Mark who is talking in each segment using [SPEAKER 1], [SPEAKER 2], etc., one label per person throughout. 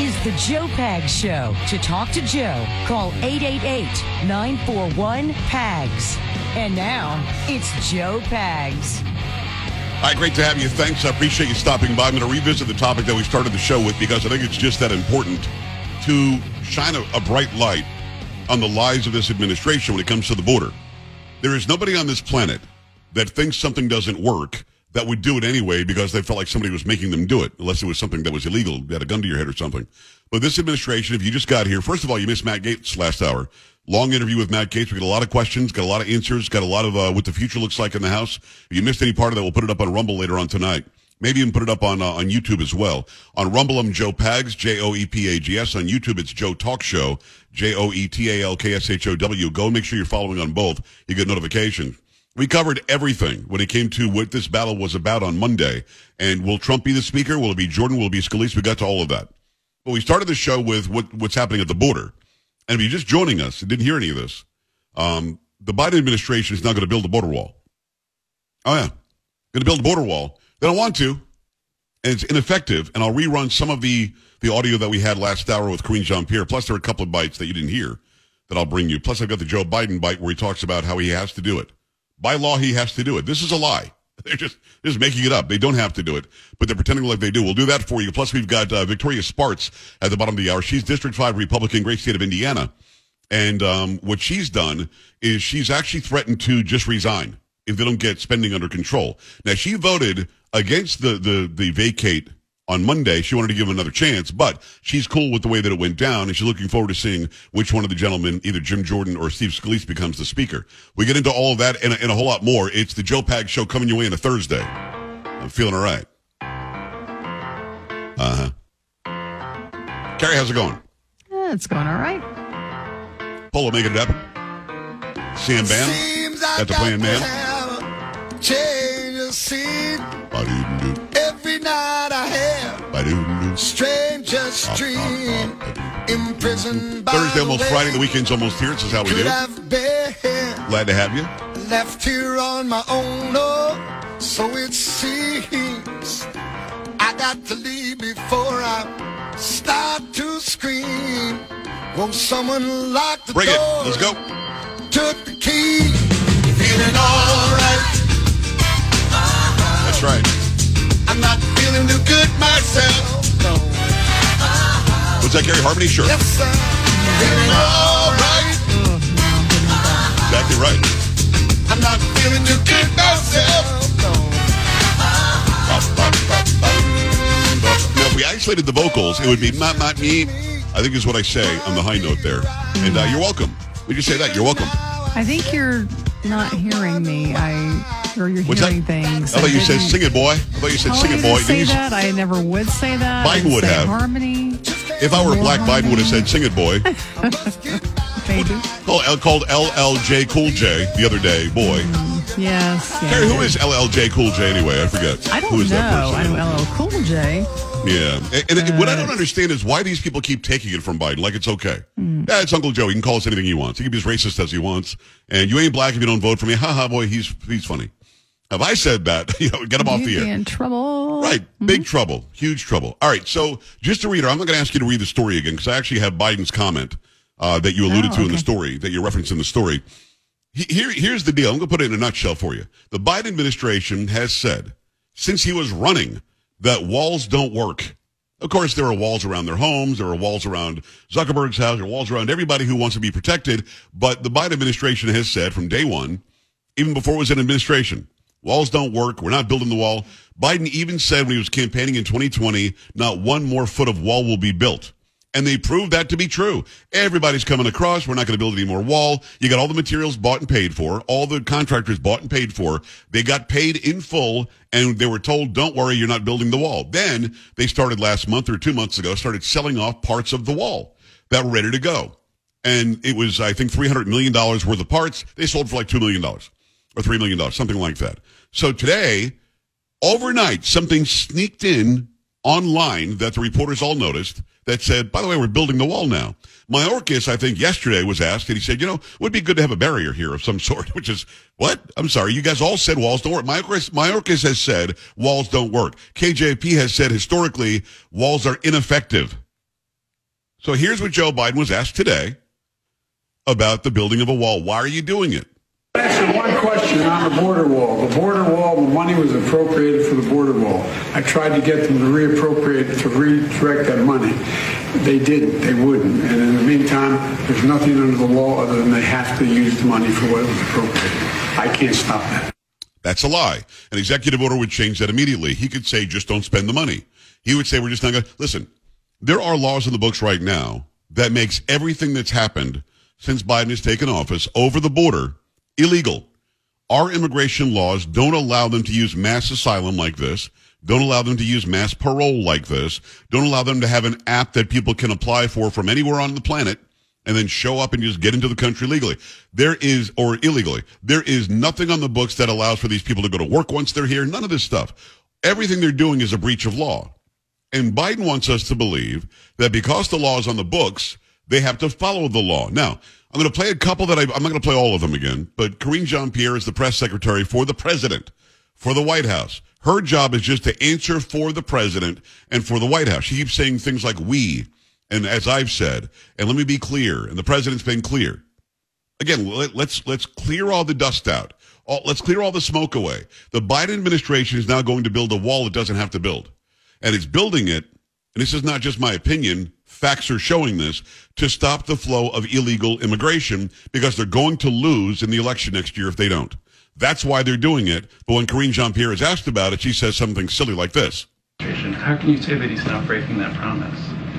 [SPEAKER 1] Is the Joe Pags Show. To talk to Joe, call 888-941-PAGS. And now, it's Joe Pags.
[SPEAKER 2] Right, great to have you. Thanks. I appreciate you stopping by. I'm going to revisit the topic that we started the show with because I think it's just that important to shine a, a bright light on the lies of this administration when it comes to the border. There is nobody on this planet that thinks something doesn't work that would do it anyway because they felt like somebody was making them do it, unless it was something that was illegal, had a gun to your head or something. But this administration, if you just got here, first of all, you missed Matt Gaetz last hour. Long interview with Matt Gaetz. We got a lot of questions, got a lot of answers, got a lot of uh, what the future looks like in the House. If you missed any part of that, we'll put it up on Rumble later on tonight. Maybe even put it up on uh, on YouTube as well. On Rumble, I'm Joe Pags, J O E P A G S. On YouTube, it's Joe Talk Show, J O E T A L K S H O W. Go make sure you're following on both. You get notifications. We covered everything when it came to what this battle was about on Monday. And will Trump be the speaker? Will it be Jordan? Will it be Scalise? We got to all of that. But we started the show with what, what's happening at the border. And if you're just joining us and didn't hear any of this, um, the Biden administration is not going to build a border wall. Oh, yeah. Going to build a border wall. They don't want to. And it's ineffective. And I'll rerun some of the, the audio that we had last hour with Karine Jean Pierre. Plus, there are a couple of bites that you didn't hear that I'll bring you. Plus, I've got the Joe Biden bite where he talks about how he has to do it. By law, he has to do it. This is a lie. They're just, just making it up. They don't have to do it, but they're pretending like they do. We'll do that for you. Plus, we've got uh, Victoria Spartz at the bottom of the hour. She's District 5 Republican, great state of Indiana. And um, what she's done is she's actually threatened to just resign if they don't get spending under control. Now, she voted against the, the, the vacate on Monday. She wanted to give him another chance, but she's cool with the way that it went down, and she's looking forward to seeing which one of the gentlemen, either Jim Jordan or Steve Scalise, becomes the speaker. We get into all of that and, and a whole lot more. It's the Joe Pag Show coming your way on a Thursday. I'm feeling all right. Uh huh. Carrie, how's it going?
[SPEAKER 3] Yeah, it's going all right.
[SPEAKER 2] Polo making it happen. Sam Bam, got the plan, man.
[SPEAKER 4] Change of scene have strangest dream. Imprisoned by
[SPEAKER 2] Thursday, almost
[SPEAKER 4] the way
[SPEAKER 2] Friday. The weekend's almost here. This is how we
[SPEAKER 4] could
[SPEAKER 2] do.
[SPEAKER 4] have been
[SPEAKER 2] Glad to have you.
[SPEAKER 4] left here on my own. Oh, so it seems I got to leave before I start to scream. Won't someone lock the
[SPEAKER 2] Bring it.
[SPEAKER 4] door?
[SPEAKER 2] Let's go.
[SPEAKER 4] Took the key, feeling alright.
[SPEAKER 2] That's right.
[SPEAKER 4] I'm not feeling too good myself. No.
[SPEAKER 2] Was that Gary Harmony? Sure.
[SPEAKER 4] Yes, I'm feeling alright.
[SPEAKER 2] Exactly right.
[SPEAKER 4] I'm not feeling too good myself.
[SPEAKER 2] Now, if we isolated the vocals, it would be not not me. I think is what I say on the high note there. And uh, you're welcome. We just say that. You're welcome.
[SPEAKER 3] I think you're not hearing me. I or you're
[SPEAKER 2] What's that?
[SPEAKER 3] hearing things.
[SPEAKER 2] I thought you said "sing it, boy." I thought you said
[SPEAKER 3] Oh,
[SPEAKER 2] "sing
[SPEAKER 3] I
[SPEAKER 2] it, boy."
[SPEAKER 3] say that. I never would say that.
[SPEAKER 2] Biden would have.
[SPEAKER 3] harmony.
[SPEAKER 2] If I were black, Biden would have said "sing it, boy."
[SPEAKER 3] Maybe.
[SPEAKER 2] Oh, called, called LLJ Cool J the other day. Boy, mm,
[SPEAKER 3] Yes. yeah,
[SPEAKER 2] Carrie, who is LLJ Cool J anyway? I forget.
[SPEAKER 3] I don't
[SPEAKER 2] who is
[SPEAKER 3] know.
[SPEAKER 2] that person?
[SPEAKER 3] I know LL Cool J.
[SPEAKER 2] Yeah, and, and what I don't understand is why these people keep taking it from Biden like it's okay.
[SPEAKER 3] Hmm.
[SPEAKER 2] Yeah, it's Uncle Joe. He can call us anything he wants. He can be as racist as he wants. And you ain't black if you don't vote for me. Ha ha, boy, he's he's funny. Have I said that? You know, get him off
[SPEAKER 3] You'd
[SPEAKER 2] the
[SPEAKER 3] be
[SPEAKER 2] air.
[SPEAKER 3] in trouble.
[SPEAKER 2] Right, big trouble, huge trouble. All right, so just to read her, I'm not going to ask you to read the story again because I actually have Biden's comment uh, that you alluded
[SPEAKER 3] Oh,
[SPEAKER 2] to in the story that you referenced in the story. He- Here, here's the deal. I'm going to put it in a nutshell for you. The Biden administration has said since he was running that walls don't work. Of course, there are walls around their homes. There are walls around Zuckerberg's house. There are walls around everybody who wants to be protected. But the Biden administration has said from day one, even before it was an administration, walls don't work. We're not building the wall. Biden even said when he was campaigning in 2020, not one more foot of wall will be built. And they proved that to be true. Everybody's coming across. We're not going to build any more wall. You got all the materials bought and paid for. All the contractors bought and paid for. They got paid in full and they were told, don't worry, you're not building the wall. Then they started last month or two months ago, started selling off parts of the wall that were ready to go. And it was, I think, $300 million worth of parts. They sold for like $2 million or $3 million, something like that. So today, overnight, something sneaked in online that the reporters all noticed that said, by the way, we're building the wall now. Mayorkas, I think yesterday was asked, and he said, you know, would be good to have a barrier here of some sort, which is, what? I'm sorry, you guys all said walls don't work. Mayorkas, Mayorkas has said walls don't work. KJP has said historically walls are ineffective. So here's what Joe Biden was asked today about the building of a wall. Why are you doing it?
[SPEAKER 5] Answer one question on the border wall. The border wall, the money was appropriated for the border wall. I tried to get them to reappropriate, to redirect that money. They didn't. They wouldn't. And in the meantime, there's nothing under the law other than they have to use the money for what it was appropriated. I can't stop that.
[SPEAKER 2] That's a lie. An executive order would change that immediately. He could say, just don't spend the money. He would say, we're just not going to. Listen, there are laws in the books right now that makes everything that's happened since Biden has taken office over the border illegal. Our immigration laws don't allow them to use mass asylum like this, don't allow them to use mass parole like this, don't allow them to have an app that people can apply for from anywhere on the planet and then show up and just get into the country legally. There is, or illegally, there is nothing on the books that allows for these people to go to work once they're here. None of this stuff. Everything they're doing is a breach of law. And Biden wants us to believe that because the law is on the books, they have to follow the law. Now, I'm going to play a couple that I, I'm not going to play all of them again, but Karine Jean-Pierre is the press secretary for the president, for the White House. Her job is just to answer for the president and for the White House. She keeps saying things like we, and as I've said, and let me be clear, and the president's been clear. Again, let, let's let's clear all the dust out. All, let's clear all the smoke away. The Biden administration is now going to build a wall it doesn't have to build, and it's building it. And this is not just my opinion facts are showing this to stop the flow of illegal immigration because they're going to lose in the election next year if they don't. That's why they're doing it. But when Karine Jean Pierre is asked about it, she says something silly like this.
[SPEAKER 6] How can you say that he's not breaking that promise?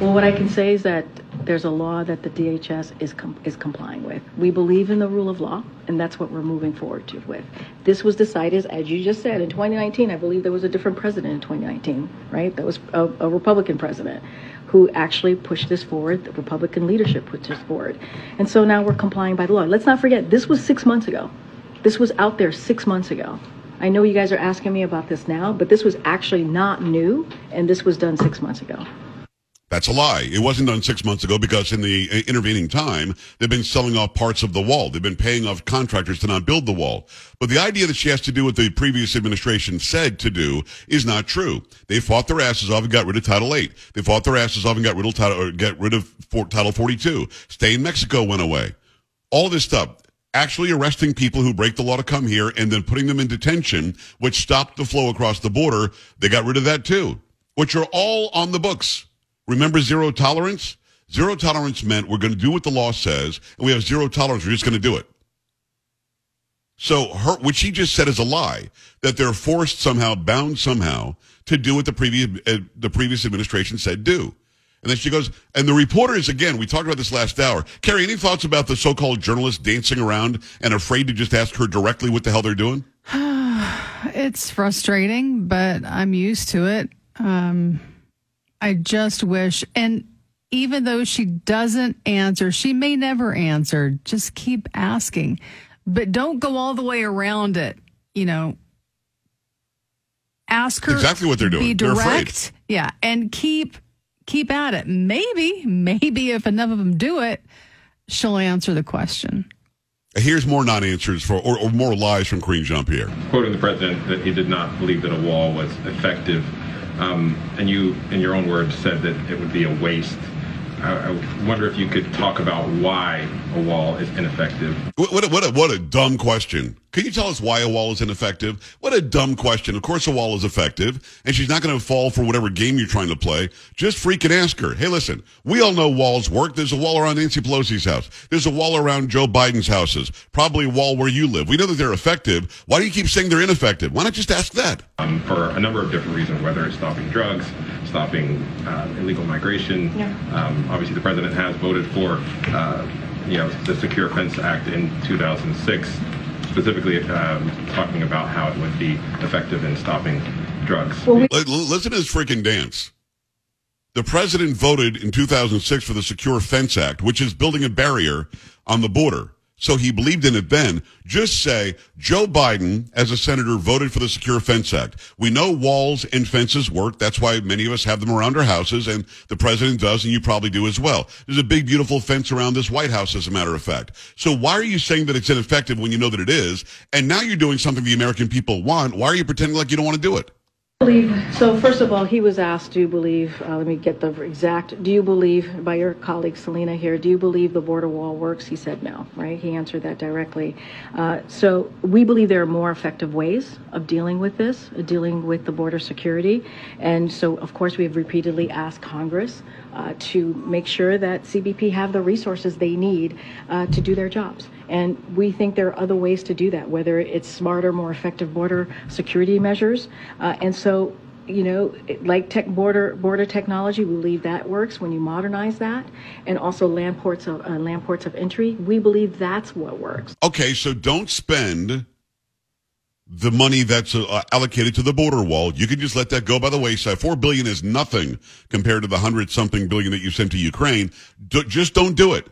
[SPEAKER 7] Well, what I can say is that there's a law that the DHS is com- is complying with. We believe in the rule of law, and that's what we're moving forward to with. This was decided, as you just said, in 2019. I believe there was a different president in 2019, right? That was a, a Republican president who actually pushed this forward. The Republican leadership pushed this forward, and so now we're complying by the law. Let's not forget, this was six months ago. This was out there six months ago. I know you guys are asking me about this now, but this was actually not new, and this was done six months ago.
[SPEAKER 2] That's a lie. It wasn't done six months ago because in the uh, intervening time, they've been selling off parts of the wall. They've been paying off contractors to not build the wall. But the idea that she has to do what the previous administration said to do is not true. They fought their asses off and got rid of Title 8. They fought their asses off and got rid of Title, get rid of Title 42. Stay in Mexico went away. All this stuff actually arresting people who break the law to come here and then putting them in detention, which stopped the flow across the border. They got rid of that too, which are all on the books. Remember zero tolerance? Zero tolerance meant we're going to do what the law says, and we have zero tolerance. We're just going to do it. So her, what she just said is a lie. That they're forced somehow, bound somehow, to do what the previous uh, the previous administration said do. And then she goes, and the reporters again. We talked about this last hour. Carrie, any thoughts about the so-called journalists dancing around and afraid to just ask her directly what the hell they're doing?
[SPEAKER 3] it's frustrating, but I'm used to it. Um, I just wish, and even though she doesn't answer, she may never answer. Just keep asking, but don't go all the way around it. You know, ask her
[SPEAKER 2] exactly what they're doing.
[SPEAKER 3] Be direct, yeah, and keep keep at it. Maybe, maybe if enough of them do it, she'll answer the question.
[SPEAKER 2] Here's more non-answers for, or, or more lies from Karine Jean-Pierre.
[SPEAKER 8] Quoting the president that he did not believe that a wall was effective, um, and you, in your own words, said that it would be a waste. I, I wonder if you could talk about why a wall is ineffective.
[SPEAKER 2] What, what, a, what, a, what a dumb question. Can you tell us why a wall is ineffective? What a dumb question. Of course a wall is effective, and she's not going to fall for whatever game you're trying to play. Just freaking ask her. Hey, listen, we all know walls work. There's a wall around Nancy Pelosi's house. There's a wall around Joe Biden's houses. Probably a wall where you live. We know that they're effective. Why do you keep saying they're ineffective? Why not just ask that?
[SPEAKER 8] Um, for a number of different reasons, whether it's stopping drugs, stopping uh, illegal migration.
[SPEAKER 7] Yeah.
[SPEAKER 8] Um, obviously, the president has voted for, uh, you know, the Secure Fence Act in 2006, specifically um, talking about how it would be effective in stopping drugs.
[SPEAKER 7] Well, we-
[SPEAKER 2] L- l- listen to this freaking dance. The president voted in 2006 for the Secure Fence Act, which is building a barrier on the border. So he believed in it then. Just say Joe Biden, as a senator, voted for the Secure Fence Act. We know walls and fences work. That's why many of us have them around our houses, and the president does, and you probably do as well. There's a big, beautiful fence around this White House, as a matter of fact. So why are you saying that it's ineffective when you know that it is? And now you're doing something the American people want. Why are you pretending like you don't want to do it?
[SPEAKER 7] Believe so first of all he was asked do you believe uh, let me get the exact do you believe by your colleague selena here do you believe the border wall works? He said no right? He answered that directly. Uh, so we believe there are more effective ways of dealing with this dealing with the border security. And so of course we have repeatedly asked congress uh, to make sure that cbp have the resources they need uh, to do their jobs and we think there are other ways to do that, whether it's smarter, more effective border security measures. Uh, and so, you know, like tech border border technology, we believe that works when you modernize that, and also land ports of uh, land ports of entry. We believe that's what works.
[SPEAKER 2] Okay, so don't spend the money that's uh, allocated to the border wall. You can just let that go by the wayside. Four billion is nothing compared to the hundred something billion that you sent to Ukraine. D- just don't do it,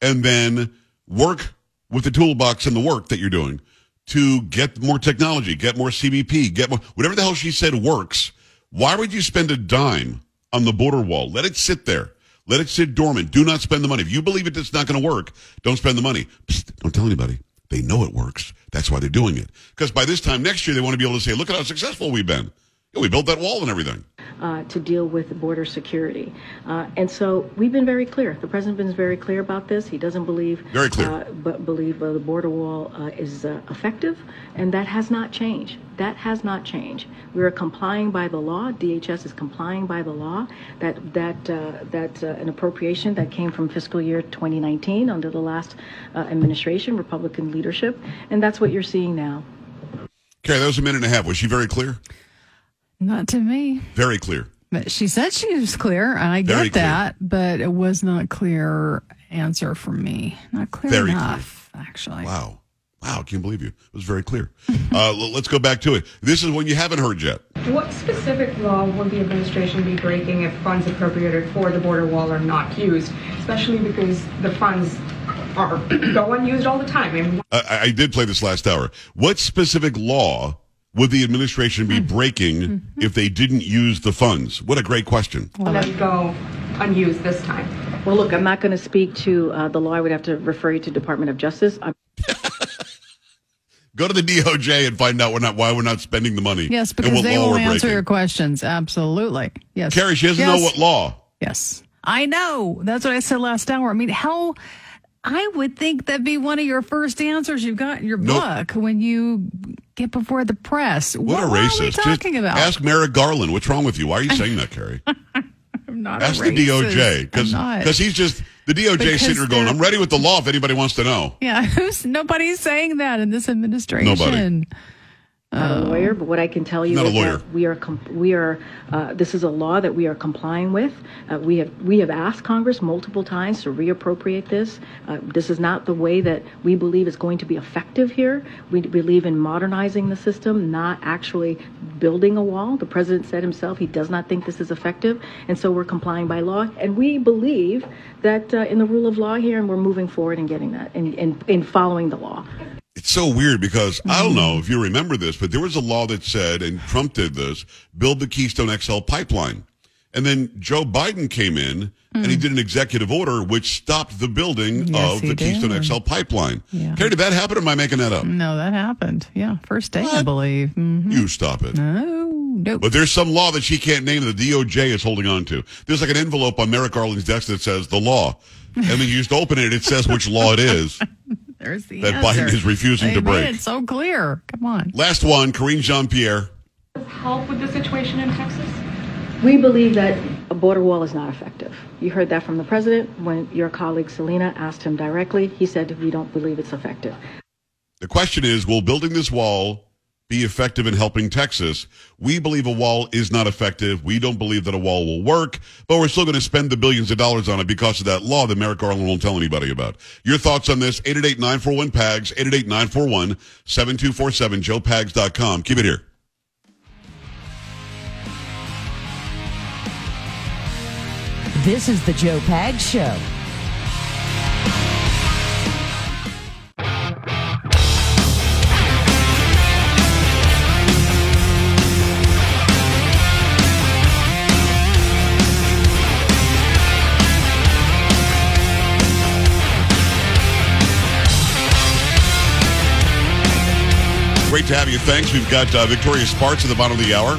[SPEAKER 2] and then work with the toolbox and the work that you're doing to get more technology, get more CBP, get more, whatever the hell she said works. Why would you spend a dime on the border wall? Let it sit there. Let it sit dormant. Do not spend the money. If you believe it, it's not going to work, don't spend the money. Psst, don't tell anybody. They know it works. That's why they're doing it. Because by this time next year, they want to be able to say, look at how successful we've been. Yeah, we built that wall and everything.
[SPEAKER 7] Uh, to deal with border security. Uh, and so we've been very clear. The president's been very clear about this. He doesn't believe,
[SPEAKER 2] very clear,
[SPEAKER 7] uh, but believe the border wall uh, is uh, effective, and that has not changed. That has not changed. We are complying by the law. DHS is complying by the law. That that uh, that an appropriation that came from fiscal year 2019 under the last administration, Republican leadership, and that's what you're seeing now.
[SPEAKER 2] Okay, that was a minute and a half. Was she very clear?
[SPEAKER 3] Not to me.
[SPEAKER 2] Very clear.
[SPEAKER 3] But she said she was clear. I get
[SPEAKER 2] Very clear.
[SPEAKER 3] that, but it was not a clear answer from me. Not clear
[SPEAKER 2] Very
[SPEAKER 3] enough, actually.
[SPEAKER 2] Wow. Wow, I can't believe you. It was very clear. uh, let's go back to it. This is one you haven't heard yet.
[SPEAKER 9] What specific law would the administration be breaking if funds appropriated for the border wall are not used, especially because the funds are go unused all the time?
[SPEAKER 2] I, I did play this last hour. What specific law would the administration be breaking if they didn't use the funds? What a great question.
[SPEAKER 9] them go unused this time.
[SPEAKER 7] Well, look, I'm not going to speak to uh, the law. I would have to refer you to Department of Justice. I'm-
[SPEAKER 2] Go to the DOJ and find out we're not, why we're not spending the money.
[SPEAKER 3] Yes, because
[SPEAKER 2] what
[SPEAKER 3] they
[SPEAKER 2] law
[SPEAKER 3] will answer
[SPEAKER 2] breaking.
[SPEAKER 3] your questions. Absolutely. Yes.
[SPEAKER 2] Carrie, she doesn't
[SPEAKER 3] Yes.
[SPEAKER 2] know what law.
[SPEAKER 3] Yes. I know. That's what I said last hour. I mean, how I would think that'd be one of your first answers you've got in your
[SPEAKER 2] Nope.
[SPEAKER 3] book when you get before the press.
[SPEAKER 2] What, a
[SPEAKER 3] what
[SPEAKER 2] racist.
[SPEAKER 3] are we talking
[SPEAKER 2] Just
[SPEAKER 3] about?
[SPEAKER 2] Ask Merrick Garland. What's wrong with you? Why are you saying that, Carrie?
[SPEAKER 3] I'm not
[SPEAKER 2] Ask
[SPEAKER 3] a
[SPEAKER 2] the
[SPEAKER 3] racist.
[SPEAKER 2] DOJ. Because
[SPEAKER 3] not.
[SPEAKER 2] he's just, the DOJ
[SPEAKER 3] Because
[SPEAKER 2] sitting there going, I'm ready with the law if anybody wants to know.
[SPEAKER 3] Yeah, who's nobody's saying that in this administration.
[SPEAKER 2] Nobody.
[SPEAKER 7] Not a lawyer, but what I can tell you
[SPEAKER 2] Not a
[SPEAKER 7] is
[SPEAKER 2] lawyer.
[SPEAKER 7] that we are com- we are uh, this is a law that we are complying with. Uh, we have we have asked Congress multiple times to reappropriate this. Uh, this is not the way that we believe is going to be effective here. We believe in modernizing the system, not actually building a wall. The president said himself he does not think this is effective, and so we're complying by law. And we believe that uh, in the rule of law here, and we're moving forward and getting that and in, in following the law.
[SPEAKER 2] It's so weird because I don't know if you remember this, but there was a law that said, and Trump did this, build the Keystone XL pipeline. And then Joe Biden came in and he did an executive order which stopped the building
[SPEAKER 3] Yes,
[SPEAKER 2] of
[SPEAKER 3] he
[SPEAKER 2] the Keystone
[SPEAKER 3] did.
[SPEAKER 2] XL pipeline.
[SPEAKER 3] Yeah.
[SPEAKER 2] Carrie, did that happen or am I making that up?
[SPEAKER 3] No, that happened. Yeah, first day, I
[SPEAKER 2] What?
[SPEAKER 3] believe. hmm
[SPEAKER 2] You stop it.
[SPEAKER 3] No, no.
[SPEAKER 2] But there's some law that she can't name that the DOJ is holding on to. There's like an envelope on Merrick Garland's desk that says the law. And then you just open it, it says which law it is.
[SPEAKER 3] There's the
[SPEAKER 2] that
[SPEAKER 3] answer.
[SPEAKER 2] Biden is refusing
[SPEAKER 3] They
[SPEAKER 2] to
[SPEAKER 3] made
[SPEAKER 2] break.
[SPEAKER 3] it so clear. Come on.
[SPEAKER 2] Last one, Karine Jean Pierre.
[SPEAKER 9] Help with the situation in Texas?
[SPEAKER 7] We believe that a border wall is not effective. You heard that from the president when your colleague Selena asked him directly. He said, We don't believe it's effective.
[SPEAKER 2] The question is, will building this wall be effective in helping Texas? We believe a wall is not effective. We don't believe that a wall will work, but we're still going to spend the billions of dollars on it because of that law that Merrick Garland won't tell anybody about. Your thoughts on this? 888-941-PAGS, 888-941-7247, joepags.com. Keep it here.
[SPEAKER 1] This is the Joe Pag Show.
[SPEAKER 2] To have you. Thanks. We've got uh, Victoria Spartz at the bottom of the hour.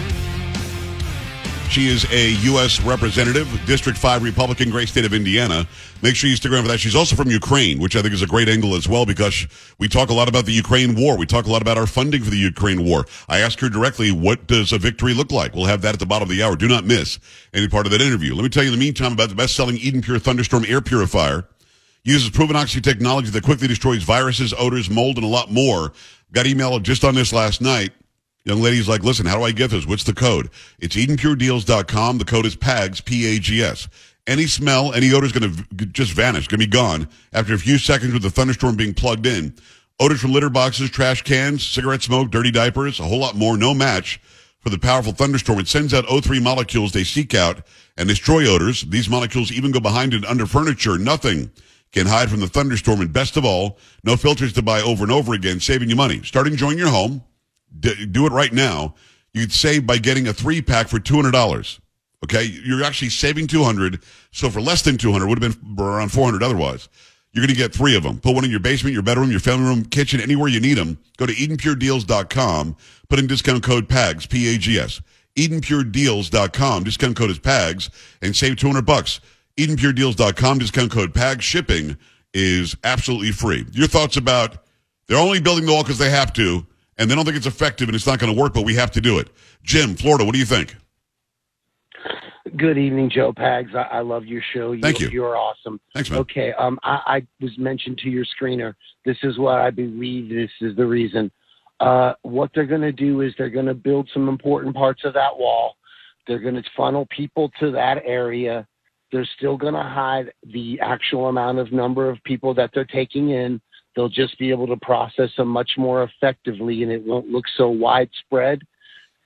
[SPEAKER 2] She is a U.S. representative, District 5 Republican, great state of Indiana. Make sure you stick around for that. She's also from Ukraine, which I think is a great angle as well because we talk a lot about the Ukraine war. We talk a lot about our funding for the Ukraine war. I asked her directly, what does a victory look like? We'll have that at the bottom of the hour. Do not miss any part of that interview. Let me tell you in the meantime about the best-selling Eden Pure Thunderstorm air purifier. Uses proven oxy technology that quickly destroys viruses, odors, mold, and a lot more. Got email just on this last night. Young lady's like, listen, how do I get this? What's the code? It's EdenPureDeals.com. The code is PAGS, P-A-G-S. Any smell, any odor is going to just vanish, going to be gone after a few seconds with the thunderstorm being plugged in. Odors from litter boxes, trash cans, cigarette smoke, dirty diapers, a whole lot more. No match for the powerful thunderstorm. It sends out O3 molecules they seek out and destroy odors. These molecules even go behind and under furniture. Nothing can hide from the thunderstorm. And best of all, no filters to buy over and over again, saving you money. Start enjoying your home D- do it right now. You'd save by getting a three pack for $200. Okay. You're actually saving 200. So for less than 200 would have been around 400 otherwise. You're going to get three of them. Put one in your basement, your bedroom, your family room, kitchen, anywhere you need them. Go to EdenPureDeals.com. Put in discount code PAGS, P-A-G-S. EdenPureDeals.com. Discount code is PAGS and save 200 bucks. EdenPureDeals.com. Discount code PAGS. Shipping is absolutely free. Your thoughts about they're only building the wall because they have to and they don't think it's effective and it's not going to work, but we have to do it. Jim, Florida, what do you think?
[SPEAKER 10] Good evening, Joe Pags. I, I love your show. You,
[SPEAKER 2] Thank you.
[SPEAKER 10] You're awesome.
[SPEAKER 2] Thanks, man.
[SPEAKER 10] Okay, um, I, I was mentioned to your screener. This is what I believe. This is the reason. Uh, what they're going to do is they're going to build some important parts of that wall. They're going to funnel people to that area. They're still going to hide the actual amount of number of people that they're taking in. They'll just be able to process them much more effectively and it won't look so widespread.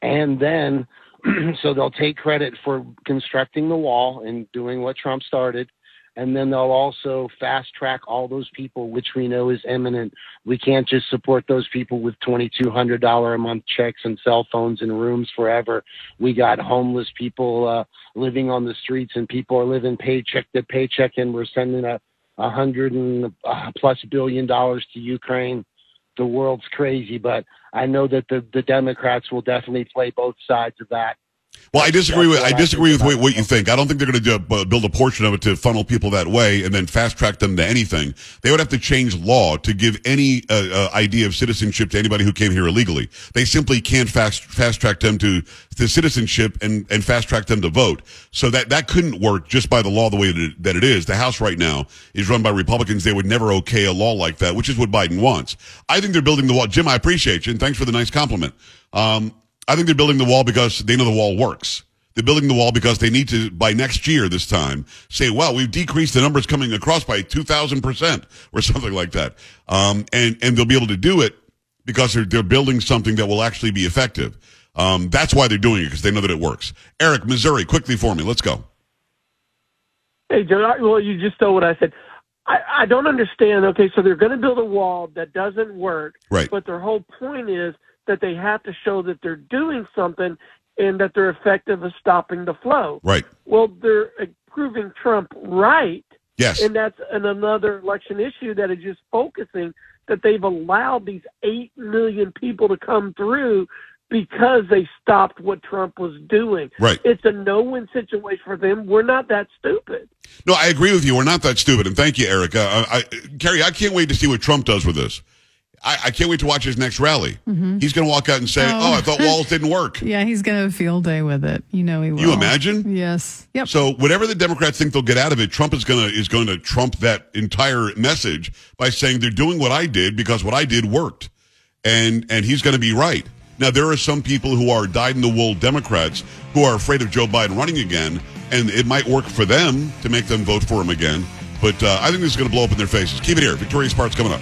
[SPEAKER 10] And then, so they'll take credit for constructing the wall and doing what Trump started. And then they'll also fast track all those people, which we know is imminent. We can't just support those people with $2,200 a month checks and cell phones and rooms forever. We got homeless people uh, living on the streets and people are living paycheck to paycheck and we're sending a a hundred and uh, plus billion dollars to Ukraine. The world's crazy, but I know that the, the Democrats will definitely play both sides of that.
[SPEAKER 2] Well, I disagree with I disagree with what you think. I don't think they're going to build a portion of it to funnel people that way and then fast track them to anything. They would have to change law to give any uh, uh, idea of citizenship to anybody who came here illegally. They simply can't fast fast track them to, to citizenship and, and fast track them to vote. So that that couldn't work just by the law the way that it, that it is. The House right now is run by Republicans. They would never okay a law like that, which is what Biden wants. I think they're building the wall. Jim, I appreciate you and thanks for the nice compliment. Um, I think they're building the wall because they know the wall works. They're building the wall because they need to, by next year, this time, say, well, we've decreased the numbers coming across by 2,000% or something like that. Um, and, and they'll be able to do it because they're, they're building something that will actually be effective. Um, that's why they're doing it because they know that it works. Eric, Missouri, quickly for me. Let's go.
[SPEAKER 11] Hey, Joe, well, you just know what I said. I, I don't understand. Okay, so they're going to build a wall that doesn't work.
[SPEAKER 2] Right.
[SPEAKER 11] But their whole point is that they have to show that they're doing something and that they're effective at stopping the flow.
[SPEAKER 2] Right.
[SPEAKER 11] Well, they're proving Trump right.
[SPEAKER 2] Yes.
[SPEAKER 11] And that's an, another election issue that is just focusing that they've allowed these 8 million people to come through because they stopped what Trump was doing.
[SPEAKER 2] Right.
[SPEAKER 11] It's a no-win situation for them. We're not that stupid.
[SPEAKER 2] No, I agree with you. We're not that stupid. And thank you, Eric. Uh, I, Carrie, I can't wait to see what Trump does with this. I, I can't wait to watch his next rally.
[SPEAKER 3] Mm-hmm.
[SPEAKER 2] He's going to walk out and say, oh.
[SPEAKER 3] Oh.
[SPEAKER 2] I thought walls didn't work.
[SPEAKER 3] Yeah, he's going to have a field day with it. You know he will.
[SPEAKER 2] You imagine?
[SPEAKER 3] Yes. Yep.
[SPEAKER 2] So whatever the Democrats think they'll get out of it, Trump is gonna is going to trump that entire message by saying they're doing what I did because what I did worked, and and he's going to be right. Now there are some people who are dyed in the wool Democrats who are afraid of Joe Biden running again, and it might work for them to make them vote for him again. But uh, I think this is going to blow up in their faces. Keep it here. Victoria Spartz coming up.